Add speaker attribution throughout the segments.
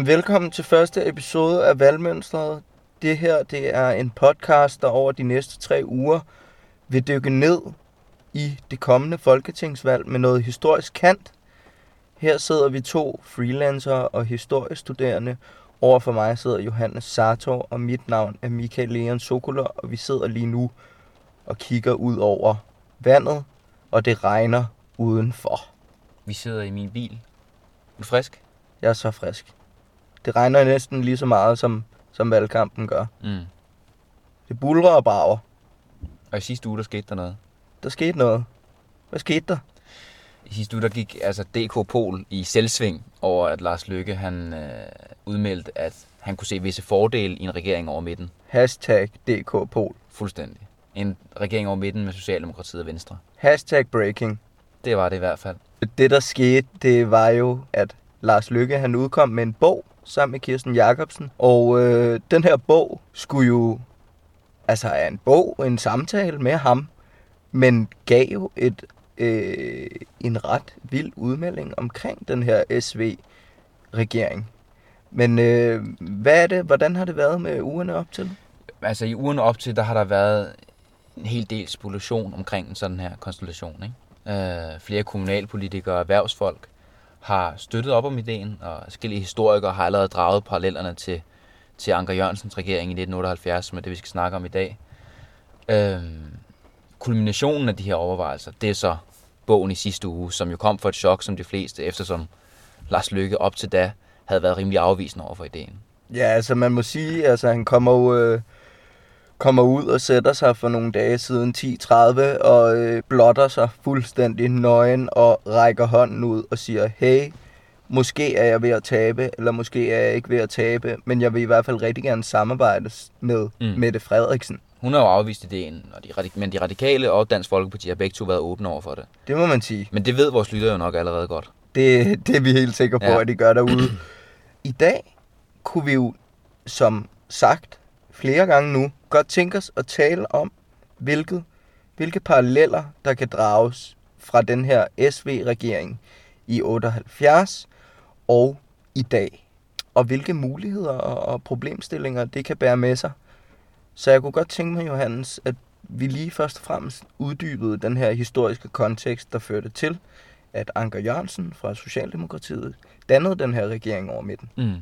Speaker 1: Jamen, velkommen til første episode af Valgmønstret. Det her, det er en podcast, der over de næste tre uger vil dykke ned i det kommende folketingsvalg med noget historisk kant. Her sidder vi to freelancer og historiestuderende. Over for mig sidder Johannes Sartor, og mit navn er Michael Leon Sokoler, og vi sidder lige nu og kigger ud over vandet, og det regner udenfor.
Speaker 2: Vi sidder i min bil. Er du frisk?
Speaker 1: Jeg er så frisk. Det regner næsten lige så meget, som, som valgkampen gør.
Speaker 2: Mm.
Speaker 1: Det bulrer og brager.
Speaker 2: Og i sidste uge, der skete der noget.
Speaker 1: Der skete noget. Hvad skete der?
Speaker 2: I sidste uge, der gik altså DK Pol i selvsving over, at Lars Løkke han øh, udmeldte, at han kunne se visse fordele i en regering over midten.
Speaker 1: Hashtag DK Pol.
Speaker 2: Fuldstændig. En regering over midten med Socialdemokratiet og Venstre.
Speaker 1: Hashtag breaking.
Speaker 2: Det var det i hvert fald.
Speaker 1: Det, der skete, det var jo, at Lars Lykke han udkom med en bog sammen med Kirsten Jacobsen. Og øh, den her bog skulle jo, altså er en bog, en samtale med ham, men gav jo et, øh, en ret vild udmelding omkring den her SV-regering. Men øh, hvad er det, hvordan har det været med ugerne op til?
Speaker 2: Altså i ugerne op til, der har der været en hel del spekulation omkring sådan her konstellation. Ikke? Øh, flere kommunalpolitikere og erhvervsfolk har støttet op om ideen, og forskellige historikere har allerede draget parallellerne til, til Anker Jørgensens regering i 1978, som er det, vi skal snakke om i dag. Øhm, kulminationen af de her overvejelser, det er så bogen i sidste uge, som jo kom for et chok som de fleste, eftersom Lars Lykke op til da havde været rimelig afvisende over for ideen.
Speaker 1: Ja, altså man må sige, altså han kommer jo... Øh kommer ud og sætter sig for nogle dage siden 10.30 og øh, blotter sig fuldstændig nøgen og rækker hånden ud og siger, hey, måske er jeg ved at tabe, eller måske er jeg ikke ved at tabe, men jeg vil i hvert fald rigtig gerne samarbejde med mm. Mette Frederiksen.
Speaker 2: Hun har jo afvist ideen, og de, men de radikale og Dansk Folkeparti har begge to været åbne over for det.
Speaker 1: Det må man sige.
Speaker 2: Men det ved vores lytter jo nok allerede godt.
Speaker 1: Det, det er vi helt sikre på, ja. at de gør derude. I dag kunne vi jo, som sagt flere gange nu, godt tænke os at tale om, hvilket, hvilke paralleller, der kan drages fra den her SV-regering i 78 og i dag, og hvilke muligheder og problemstillinger det kan bære med sig. Så jeg kunne godt tænke mig, Johannes, at vi lige først og fremmest uddybede den her historiske kontekst, der førte til, at Anker Jørgensen fra Socialdemokratiet dannede den her regering over midten.
Speaker 2: Mm.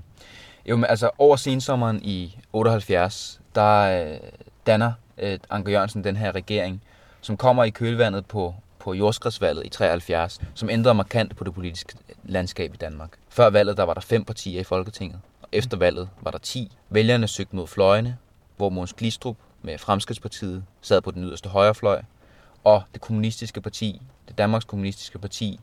Speaker 2: Jo, men altså over sensommeren i 78, der øh, danner øh, Anker Jørgensen den her regering, som kommer i kølvandet på, på jordskredsvalget i 73, som ændrer markant på det politiske landskab i Danmark. Før valget der var der fem partier i Folketinget, og efter valget var der ti. Vælgerne søgte mod fløjene, hvor Måns Glistrup med Fremskridspartiet sad på den yderste højrefløj, og det kommunistiske parti, det Danmarks kommunistiske parti,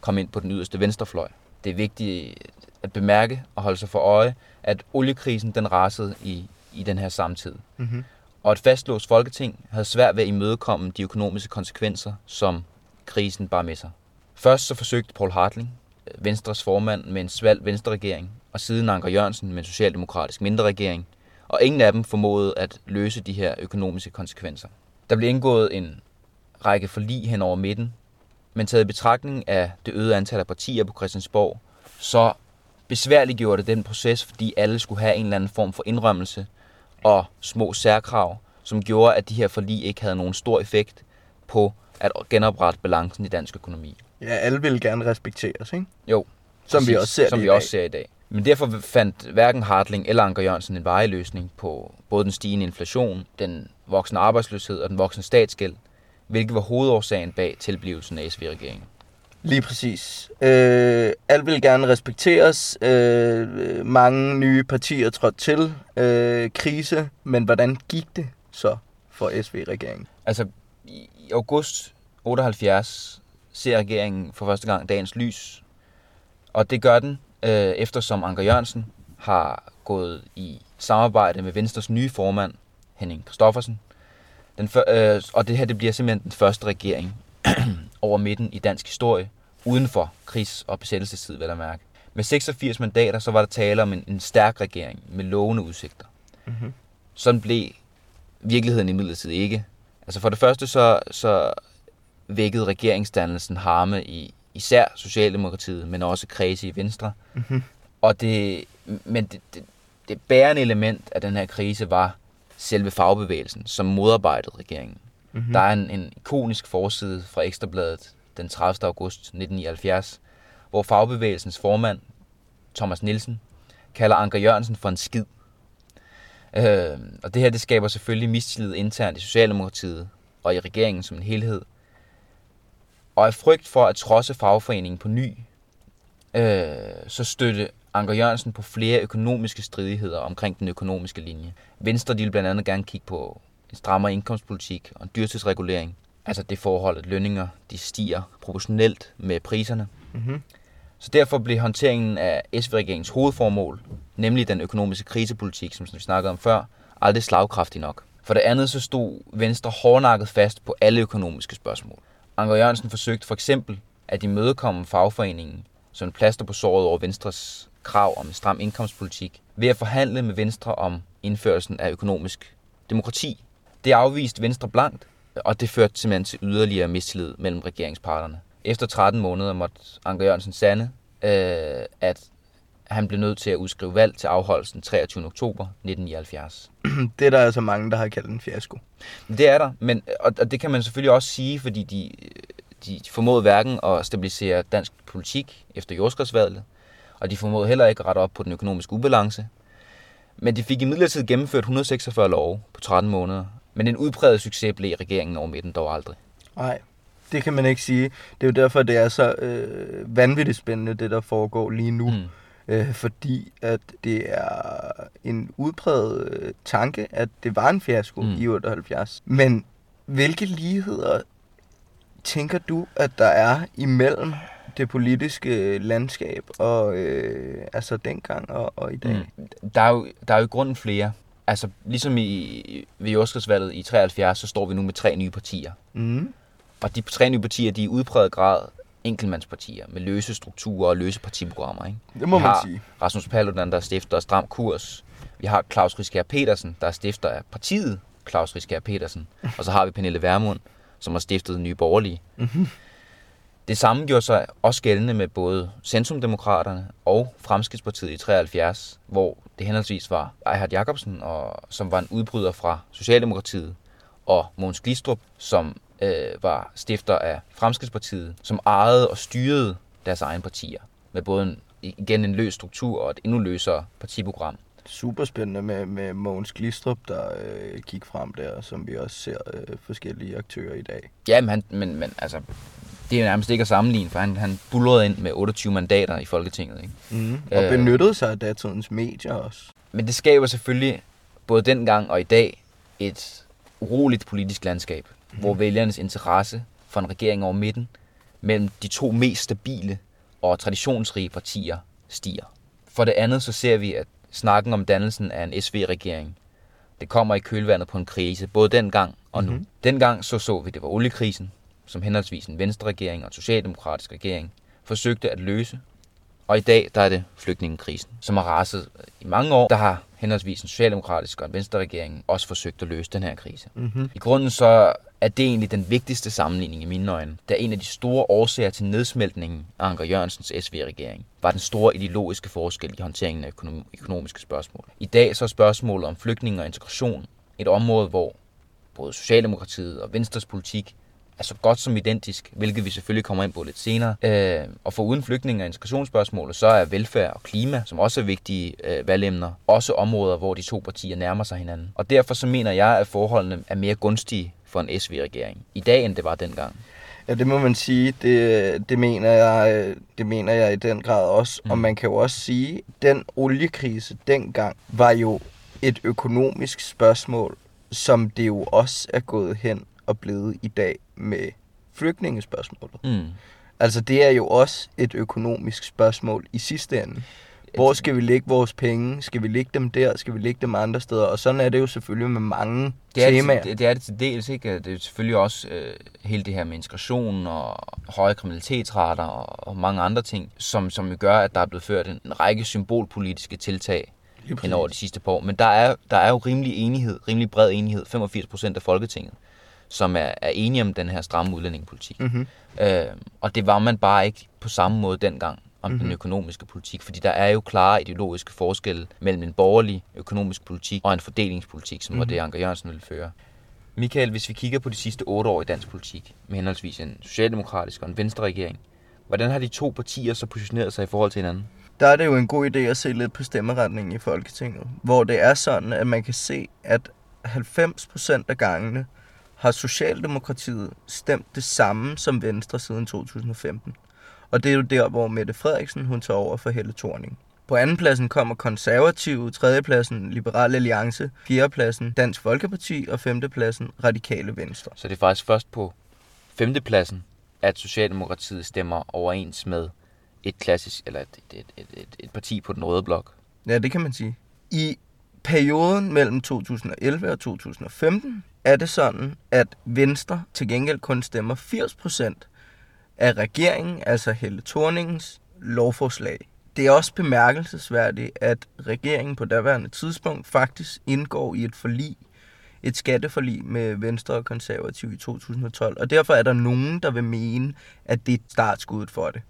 Speaker 2: kom ind på den yderste venstrefløj. Det er vigtigt at bemærke og holde sig for øje, at oliekrisen den rasede i, i den her samtid. Mm-hmm. Og et fastlåst folketing havde svært ved at imødekomme de økonomiske konsekvenser, som krisen bar med sig. Først så forsøgte Paul Hartling, Venstres formand med en svalg venstreregering, og siden Anker Jørgensen med en socialdemokratisk mindre regering, og ingen af dem formåede at løse de her økonomiske konsekvenser. Der blev indgået en række forlig hen over midten, men taget i betragtning af det øgede antal af partier på Christiansborg, så besværliggjorde det den proces, fordi alle skulle have en eller anden form for indrømmelse og små særkrav, som gjorde, at de her forlig ikke havde nogen stor effekt på at genoprette balancen i dansk økonomi.
Speaker 1: Ja, alle ville gerne respekteres, ikke?
Speaker 2: Jo.
Speaker 1: Som præcis, vi også ser
Speaker 2: som
Speaker 1: vi
Speaker 2: i også ser i dag. Men derfor fandt hverken Hartling eller Anker Jørgensen en veje løsning på både den stigende inflation, den voksende arbejdsløshed og den voksende statsgæld, hvilket var hovedårsagen bag tilblivelsen af SV-regeringen.
Speaker 1: Lige præcis. Øh, alt vil gerne respekteres. Øh, mange nye partier trådte til. Øh, krise. Men hvordan gik det så for SV-regeringen?
Speaker 2: Altså, i august 78 ser regeringen for første gang dagens lys. Og det gør den, øh, eftersom Anker Jørgensen har gået i samarbejde med Venstres nye formand, Henning Kristoffersen. Den for, øh, og det her det bliver simpelthen den første regering over midten i dansk historie, uden for krigs- og besættelsestid, vil jeg mærke. Med 86 mandater, så var der tale om en, en stærk regering med lovende udsigter. Mm-hmm. Sådan blev virkeligheden imidlertid ikke. Altså for det første så, så vækkede regeringsdannelsen harme i især Socialdemokratiet, men også kredse i Venstre. Mm-hmm. Og det, men det, det, det bærende element af den her krise var selve fagbevægelsen, som modarbejdede regeringen. Mm-hmm. Der er en, en ikonisk forside fra Ekstrabladet den 30. august 1979, hvor fagbevægelsens formand, Thomas Nielsen, kalder Anker Jørgensen for en skid. Øh, og det her det skaber selvfølgelig mistillid internt i Socialdemokratiet og i regeringen som en helhed. Og af frygt for at trodse fagforeningen på ny, øh, så støtte Anker Jørgensen på flere økonomiske stridigheder omkring den økonomiske linje. Venstre de vil blandt andet gerne kigge på en strammere indkomstpolitik og en dyrtidsregulering. Altså det forhold, at lønninger de stiger proportionelt med priserne. Mm-hmm. Så derfor blev håndteringen af SV-regeringens hovedformål, nemlig den økonomiske krisepolitik, som vi snakkede om før, aldrig slagkraftig nok. For det andet så stod Venstre hårdnakket fast på alle økonomiske spørgsmål. Anker Jørgensen forsøgte for eksempel at imødekomme fagforeningen som en plaster på såret over Venstres krav om en stram indkomstpolitik ved at forhandle med Venstre om indførelsen af økonomisk demokrati. Det afviste Venstre blankt, og det førte simpelthen til yderligere mistillid mellem regeringsparterne. Efter 13 måneder måtte Anker Jørgensen sande, øh, at han blev nødt til at udskrive valg til afholdelsen 23. oktober 1979.
Speaker 1: det er der altså mange, der har kaldt en fiasko.
Speaker 2: Det er der, men, og, og det kan man selvfølgelig også sige, fordi de, de formåede hverken at stabilisere dansk politik efter jordskredsvalget, og de formåede heller ikke at rette op på den økonomiske ubalance. Men de fik imidlertid gennemført 146 love på 13 måneder, men en udpræget succes blev regeringen over midten dog aldrig.
Speaker 1: Nej, det kan man ikke sige. Det er jo derfor, det er så øh, vanvittigt spændende, det der foregår lige nu. Mm. Øh, fordi at det er en udpræget øh, tanke, at det var en fiasko mm. i 78. Men hvilke ligheder tænker du, at der er imellem det politiske landskab og øh, altså dengang og, og i dag?
Speaker 2: Mm. Der, er jo, der er jo i grunden flere. Altså ligesom i, ved jordskridsvalget i 73, så står vi nu med tre nye partier. Mm. Og de tre nye partier, de er i udpræget grad enkeltmandspartier med løse strukturer og løse partiprogrammer. Ikke?
Speaker 1: Det må
Speaker 2: vi
Speaker 1: man har sige.
Speaker 2: Rasmus Paludan, der er stifter Stram Kurs. Vi har Claus Riskær Petersen, der er stifter af partiet Claus Riskær Petersen. Og så har vi Pernille Vermund, som har stiftet Nye Borgerlige. Mm-hmm. Det samme gjorde sig også gældende med både Centrumdemokraterne og Fremskridspartiet i 73, hvor det henholdsvis var Ejhard Jacobsen, og, som var en udbryder fra Socialdemokratiet, og Mogens Glistrup, som øh, var stifter af Fremskridspartiet, som ejede og styrede deres egne partier, med både en, igen en løs struktur og et endnu løsere partiprogram.
Speaker 1: Super spændende med, med Mogens Glistrup, der øh, gik frem der, som vi også ser øh, forskellige aktører i dag.
Speaker 2: Ja, men, han, men, men altså, det er nærmest ikke at sammenligne, for han, han bullerede ind med 28 mandater i Folketinget. Ikke?
Speaker 1: Mm. Og øh, benyttede sig af datidens medier også.
Speaker 2: Men det skaber selvfølgelig både dengang og i dag et uroligt politisk landskab, mm. hvor vælgernes interesse for en regering over midten mellem de to mest stabile og traditionsrige partier stiger. For det andet så ser vi, at snakken om dannelsen af en SV-regering, det kommer i kølvandet på en krise, både dengang og nu. Mm-hmm. Dengang så så vi, det var oliekrisen, som henholdsvis en venstre-regering og en socialdemokratisk regering forsøgte at løse. Og i dag, der er det flygtningekrisen, som har raset i mange år. Der har henholdsvis en socialdemokratisk og en venstre-regering også forsøgt at løse den her krise. Mm-hmm. I grunden så er det egentlig den vigtigste sammenligning i mine øjne. Da en af de store årsager til nedsmeltningen af Anker Jørgensens SV-regering var den store ideologiske forskel i håndteringen af økonomiske spørgsmål. I dag så er spørgsmålet om flygtninge og integration et område, hvor både Socialdemokratiet og Venstres politik er så godt som identisk, hvilket vi selvfølgelig kommer ind på lidt senere. Øh, og for uden flygtninge og integrationsspørgsmålet, så er velfærd og klima, som også er vigtige øh, valgemner, også områder, hvor de to partier nærmer sig hinanden. Og derfor så mener jeg, at forholdene er mere gunstige for en SV-regering i dag, end det var dengang.
Speaker 1: Ja, det må man sige. Det, det, mener, jeg, det mener jeg i den grad også. Mm. Og man kan jo også sige, at den oliekrise dengang var jo et økonomisk spørgsmål, som det jo også er gået hen og blevet i dag med flygtningespørgsmålet. Mm. Altså det er jo også et økonomisk spørgsmål i sidste ende. Hvor skal vi lægge vores penge? Skal vi lægge dem der? Skal vi lægge dem andre steder? Og sådan er det jo selvfølgelig med mange
Speaker 2: det er
Speaker 1: temaer.
Speaker 2: Det, det er det til dels, ikke? Det er selvfølgelig også øh, hele det her med integration og høje kriminalitetsrater og, og mange andre ting, som, som gør, at der er blevet ført en, en række symbolpolitiske tiltag hen over de sidste par år. Men der er, der er jo rimelig enighed, rimelig bred enighed, 85 procent af Folketinget, som er, er enige om den her stramme udlændingepolitik. Mm-hmm. Øh, og det var man bare ikke på samme måde dengang om mm-hmm. den økonomiske politik, fordi der er jo klare ideologiske forskelle mellem en borgerlig økonomisk politik og en fordelingspolitik, som mm-hmm. var det, Anker Jørgensen ville føre. Michael, hvis vi kigger på de sidste otte år i dansk politik, med henholdsvis en socialdemokratisk og en venstre regering, hvordan har de to partier så positioneret sig i forhold til hinanden?
Speaker 1: Der er det jo en god idé at se lidt på stemmeretningen i Folketinget, hvor det er sådan, at man kan se, at 90% af gangene har Socialdemokratiet stemt det samme som Venstre siden 2015. Og det er jo der, hvor Mette Frederiksen hun tager over for Helle Thorning. På andenpladsen kommer konservative, tredjepladsen Liberal Alliance, fjerdepladsen Dansk Folkeparti og femtepladsen Radikale Venstre.
Speaker 2: Så det er faktisk først på femtepladsen, at Socialdemokratiet stemmer overens med et klassisk, eller et, et, et, et, et parti på den røde blok.
Speaker 1: Ja, det kan man sige. I perioden mellem 2011 og 2015 er det sådan, at Venstre til gengæld kun stemmer 80% af regeringen, altså Helle Thorningens lovforslag. Det er også bemærkelsesværdigt, at regeringen på daværende tidspunkt faktisk indgår i et forlig, et skatteforlig med Venstre og Konservativ i 2012. Og derfor er der nogen, der vil mene, at det er startskuddet for det.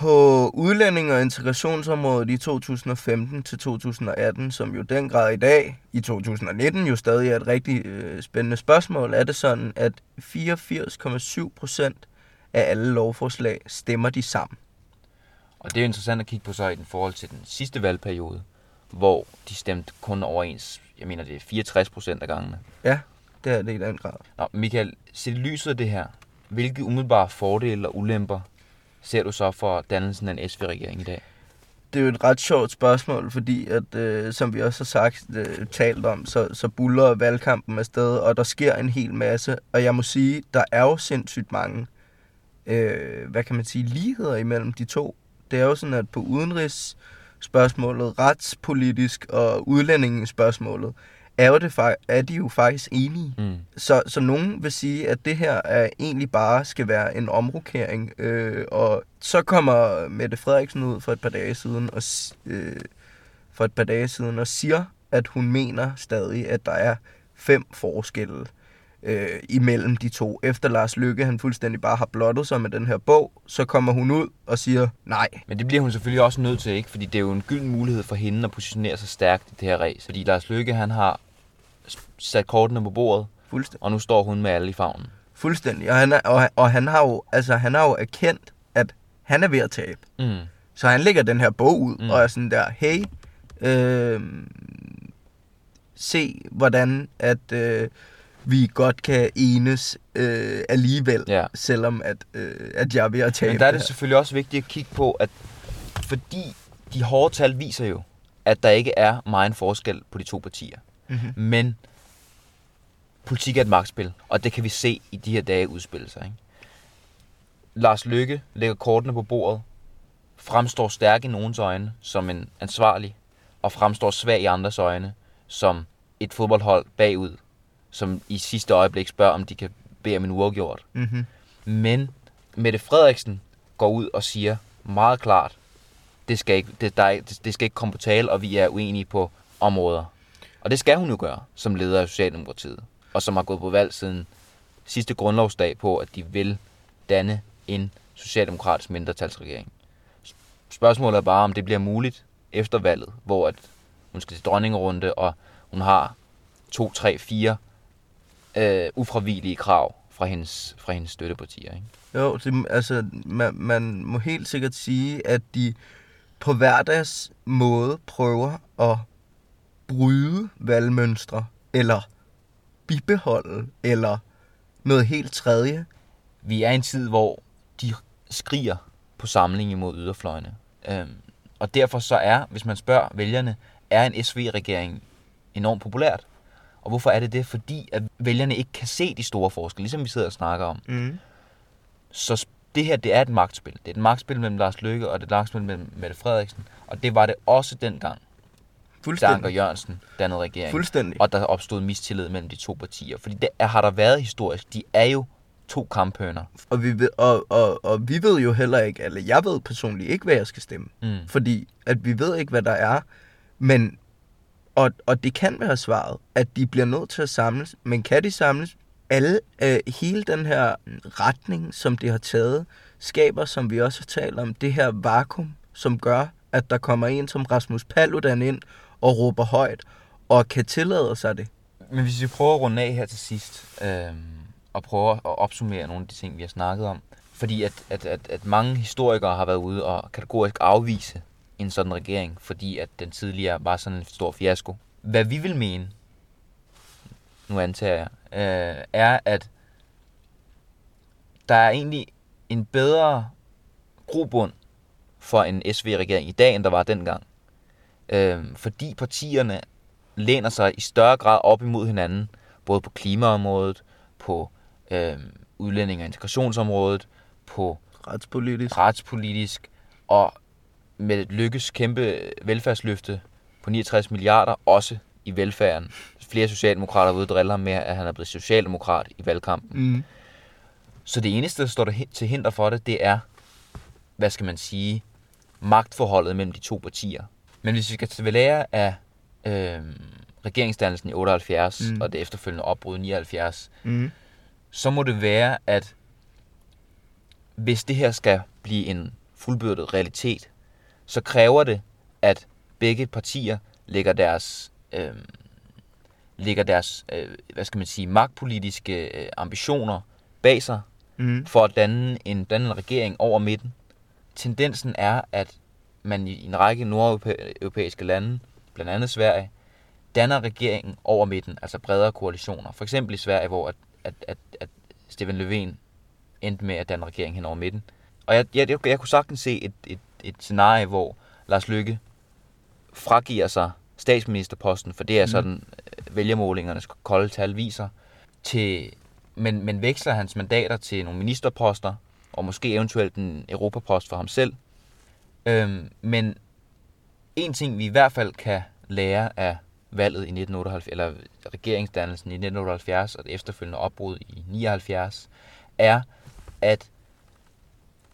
Speaker 1: På udlænding- og integrationsområdet i 2015 til 2018, som jo den grad i dag, i 2019 jo stadig er et rigtig øh, spændende spørgsmål, er det sådan, at 84,7 procent af alle lovforslag stemmer de sammen.
Speaker 2: Og det er interessant at kigge på så i den forhold til den sidste valgperiode, hvor de stemte kun overens, jeg mener det er 64 procent af gangene.
Speaker 1: Ja, det er det i den grad.
Speaker 2: Nå, Michael, set i lyset af det her, hvilke umiddelbare fordele og ulemper ser du så for dannelsen af en SV-regering i dag?
Speaker 1: Det er jo et ret sjovt spørgsmål, fordi at, øh, som vi også har sagt, øh, talt om, så, så buller valgkampen afsted, og der sker en hel masse. Og jeg må sige, der er jo sindssygt mange, øh, hvad kan man sige, ligheder imellem de to. Det er jo sådan, at på udenrigsspørgsmålet, retspolitisk og udlændingsspørgsmålet, er, jo det, er de jo faktisk enige. Mm. Så, så nogen vil sige, at det her er egentlig bare skal være en omrokering. Øh, og så kommer Mette Frederiksen ud for et par dage siden og, øh, for et par dage siden og siger, at hun mener stadig, at der er fem forskelle øh, imellem de to. Efter Lars Lykke, han fuldstændig bare har blottet sig med den her bog, så kommer hun ud og siger nej.
Speaker 2: Men det bliver hun selvfølgelig også nødt til, ikke? Fordi det er jo en gylden mulighed for hende at positionere sig stærkt i det her race. Fordi Lars Lykke, han har sat kortene på bordet,
Speaker 1: Fuldstændig.
Speaker 2: og nu står hun med alle i favnen.
Speaker 1: Fuldstændig. Og han, er, og, og han, har jo, altså, han har jo erkendt, at han er ved at tabe.
Speaker 2: Mm.
Speaker 1: Så han lægger den her bog ud, mm. og er sådan der, hey, øh, se hvordan at øh, vi godt kan enes øh, alligevel, ja. selvom at, øh, at jeg er ved at tabe
Speaker 2: Men der er det, det selvfølgelig også vigtigt at kigge på, at fordi de hårde tal viser jo, at der ikke er meget forskel på de to partier. Mm-hmm. Men politik er et magtspil, og det kan vi se i de her dage udspille sig. Ikke? Lars Lykke lægger kortene på bordet, fremstår stærk i nogens øjne som en ansvarlig, og fremstår svag i andres øjne som et fodboldhold bagud, som i sidste øjeblik spørger, om de kan bede om en uafgjort.
Speaker 1: Mm-hmm.
Speaker 2: Men Mette Frederiksen går ud og siger meget klart, det skal ikke, det, der, det skal ikke komme på tale, og vi er uenige på områder. Og det skal hun jo gøre, som leder af Socialdemokratiet, og som har gået på valg siden sidste grundlovsdag på, at de vil danne en socialdemokratisk mindretalsregering. Spørgsmålet er bare, om det bliver muligt efter valget, hvor at hun skal til dronningerunde, og hun har to, tre, fire øh, ufravigelige krav fra hendes, fra hendes støttepartier. Ikke?
Speaker 1: Jo, det, altså, man, man må helt sikkert sige, at de på hverdags måde prøver at bryde valgmønstre, eller bibeholde, eller noget helt tredje.
Speaker 2: Vi er i en tid, hvor de skriger på samling imod yderfløjene. Øhm, og derfor så er, hvis man spørger vælgerne, er en SV-regering enormt populært. Og hvorfor er det det? Fordi at vælgerne ikke kan se de store forskelle, ligesom vi sidder og snakker om.
Speaker 1: Mm.
Speaker 2: Så det her, det er et magtspil. Det er et magtspil mellem Lars Løkke og det er et magtspil mellem Mette Frederiksen. Og det var det også dengang.
Speaker 1: Fuldstændig.
Speaker 2: Anker Jørgensen dannede regering.
Speaker 1: Fuldstændig.
Speaker 2: Og der opstod mistillid mellem de to partier. Fordi det har der været historisk. De er jo to kamphøner.
Speaker 1: Og vi, ved, og, og, og vi ved jo heller ikke, eller jeg ved personligt ikke, hvad jeg skal stemme.
Speaker 2: Mm.
Speaker 1: Fordi at vi ved ikke, hvad der er. Men, og, og det kan være svaret, at de bliver nødt til at samles. Men kan de samles? Alle, øh, hele den her retning, som det har taget, skaber, som vi også har talt om, det her vakuum, som gør, at der kommer en som Rasmus Paludan ind og råber højt, og kan tillade sig det.
Speaker 2: Men hvis vi prøver at runde af her til sidst, øh, og prøver at opsummere nogle af de ting, vi har snakket om, fordi at, at, at, at mange historikere har været ude og kategorisk afvise en sådan regering, fordi at den tidligere var sådan en stor fiasko. Hvad vi vil mene, nu antager jeg, øh, er, at der er egentlig en bedre grobund for en SV-regering i dag, end der var dengang. Øh, fordi partierne læner sig i større grad op imod hinanden, både på klimaområdet, på øh, udlænding- og integrationsområdet, på
Speaker 1: Retspolitisk.
Speaker 2: retspolitisk, og med et lykkes kæmpe velfærdsløfte på 69 milliarder, også i velfærden. Flere socialdemokrater ude drille ham med, at han er blevet socialdemokrat i valgkampen.
Speaker 1: Mm.
Speaker 2: Så det eneste, der står der til hinder for det, det er, hvad skal man sige, magtforholdet mellem de to partier. Men hvis vi skal ved lære af øh, regeringsdannelsen i 78
Speaker 1: Mm.
Speaker 2: mm. og det efterfølgende opbrud i 79,
Speaker 1: Mm.
Speaker 2: så må det være, at hvis det her skal blive en fuldbyrdet realitet, så kræver det, at begge partier lægger deres, øh, lægger deres øh, hvad skal man sige, magtpolitiske øh, ambitioner bag sig,
Speaker 1: Mm.
Speaker 2: for at danne en, danne en regering over midten. Tendensen er, at man i en række nordeuropæiske lande, blandt andet Sverige, danner regeringen over midten, altså bredere koalitioner. For eksempel i Sverige, hvor at, at, at, at Stefan Löfven endte med at danne regering hen over midten. Og jeg, jeg, jeg, jeg kunne sagtens se et, et, et scenarie, hvor Lars Løkke fragiver sig statsministerposten, for det er
Speaker 1: Mhm.
Speaker 2: sådan, øh, vælgermålingernes kolde tal viser, til, men, men veksler hans mandater til nogle ministerposter, og måske eventuelt en europapost for ham selv. Øhm, men en ting, vi i hvert fald kan lære af valget i 1978, eller regeringsdannelsen i 1978 og det efterfølgende opbrud i 79, er, at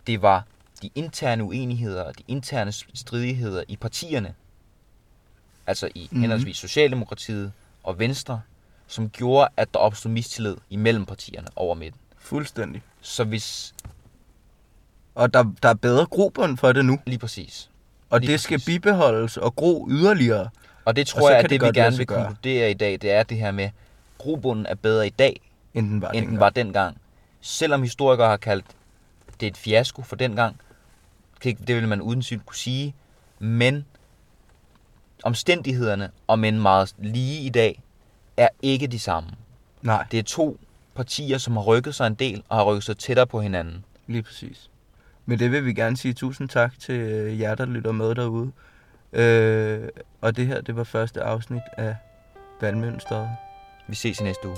Speaker 2: det var de interne uenigheder og de interne stridigheder i partierne, altså i
Speaker 1: Mhm.
Speaker 2: mm-hmm. henholdsvis Socialdemokratiet og Venstre, som gjorde, at der opstod mistillid imellem partierne over midten.
Speaker 1: Fuldstændig.
Speaker 2: Så hvis
Speaker 1: Og der, der er bedre grobund for det nu.
Speaker 2: lige præcis.
Speaker 1: Og
Speaker 2: Lige
Speaker 1: det skal
Speaker 2: præcis.
Speaker 1: bibeholdes og gro yderligere.
Speaker 2: Og det
Speaker 1: Og
Speaker 2: tror
Speaker 1: så
Speaker 2: jeg, at
Speaker 1: det
Speaker 2: det, vi gerne vil
Speaker 1: gøre.
Speaker 2: konkludere i dag, det er det her med, grobunden er bedre i dag,
Speaker 1: end den var
Speaker 2: end den
Speaker 1: dengang.
Speaker 2: var dengang. Selvom historikere har kaldt det et fiasko for dengang, det vil man uden tvivl kunne sige, men omstændighederne, om end meget lige i dag, er ikke de samme.
Speaker 1: Nej,
Speaker 2: Det er to partier, som har rykket sig en del og har rykket sig tættere på hinanden.
Speaker 1: lige præcis. Men det vil vi gerne sige tusind tak til øh, jer, der lytter med derude. Øh, og det her, det var første afsnit af Valmønstret.
Speaker 2: Vi ses i næste uge.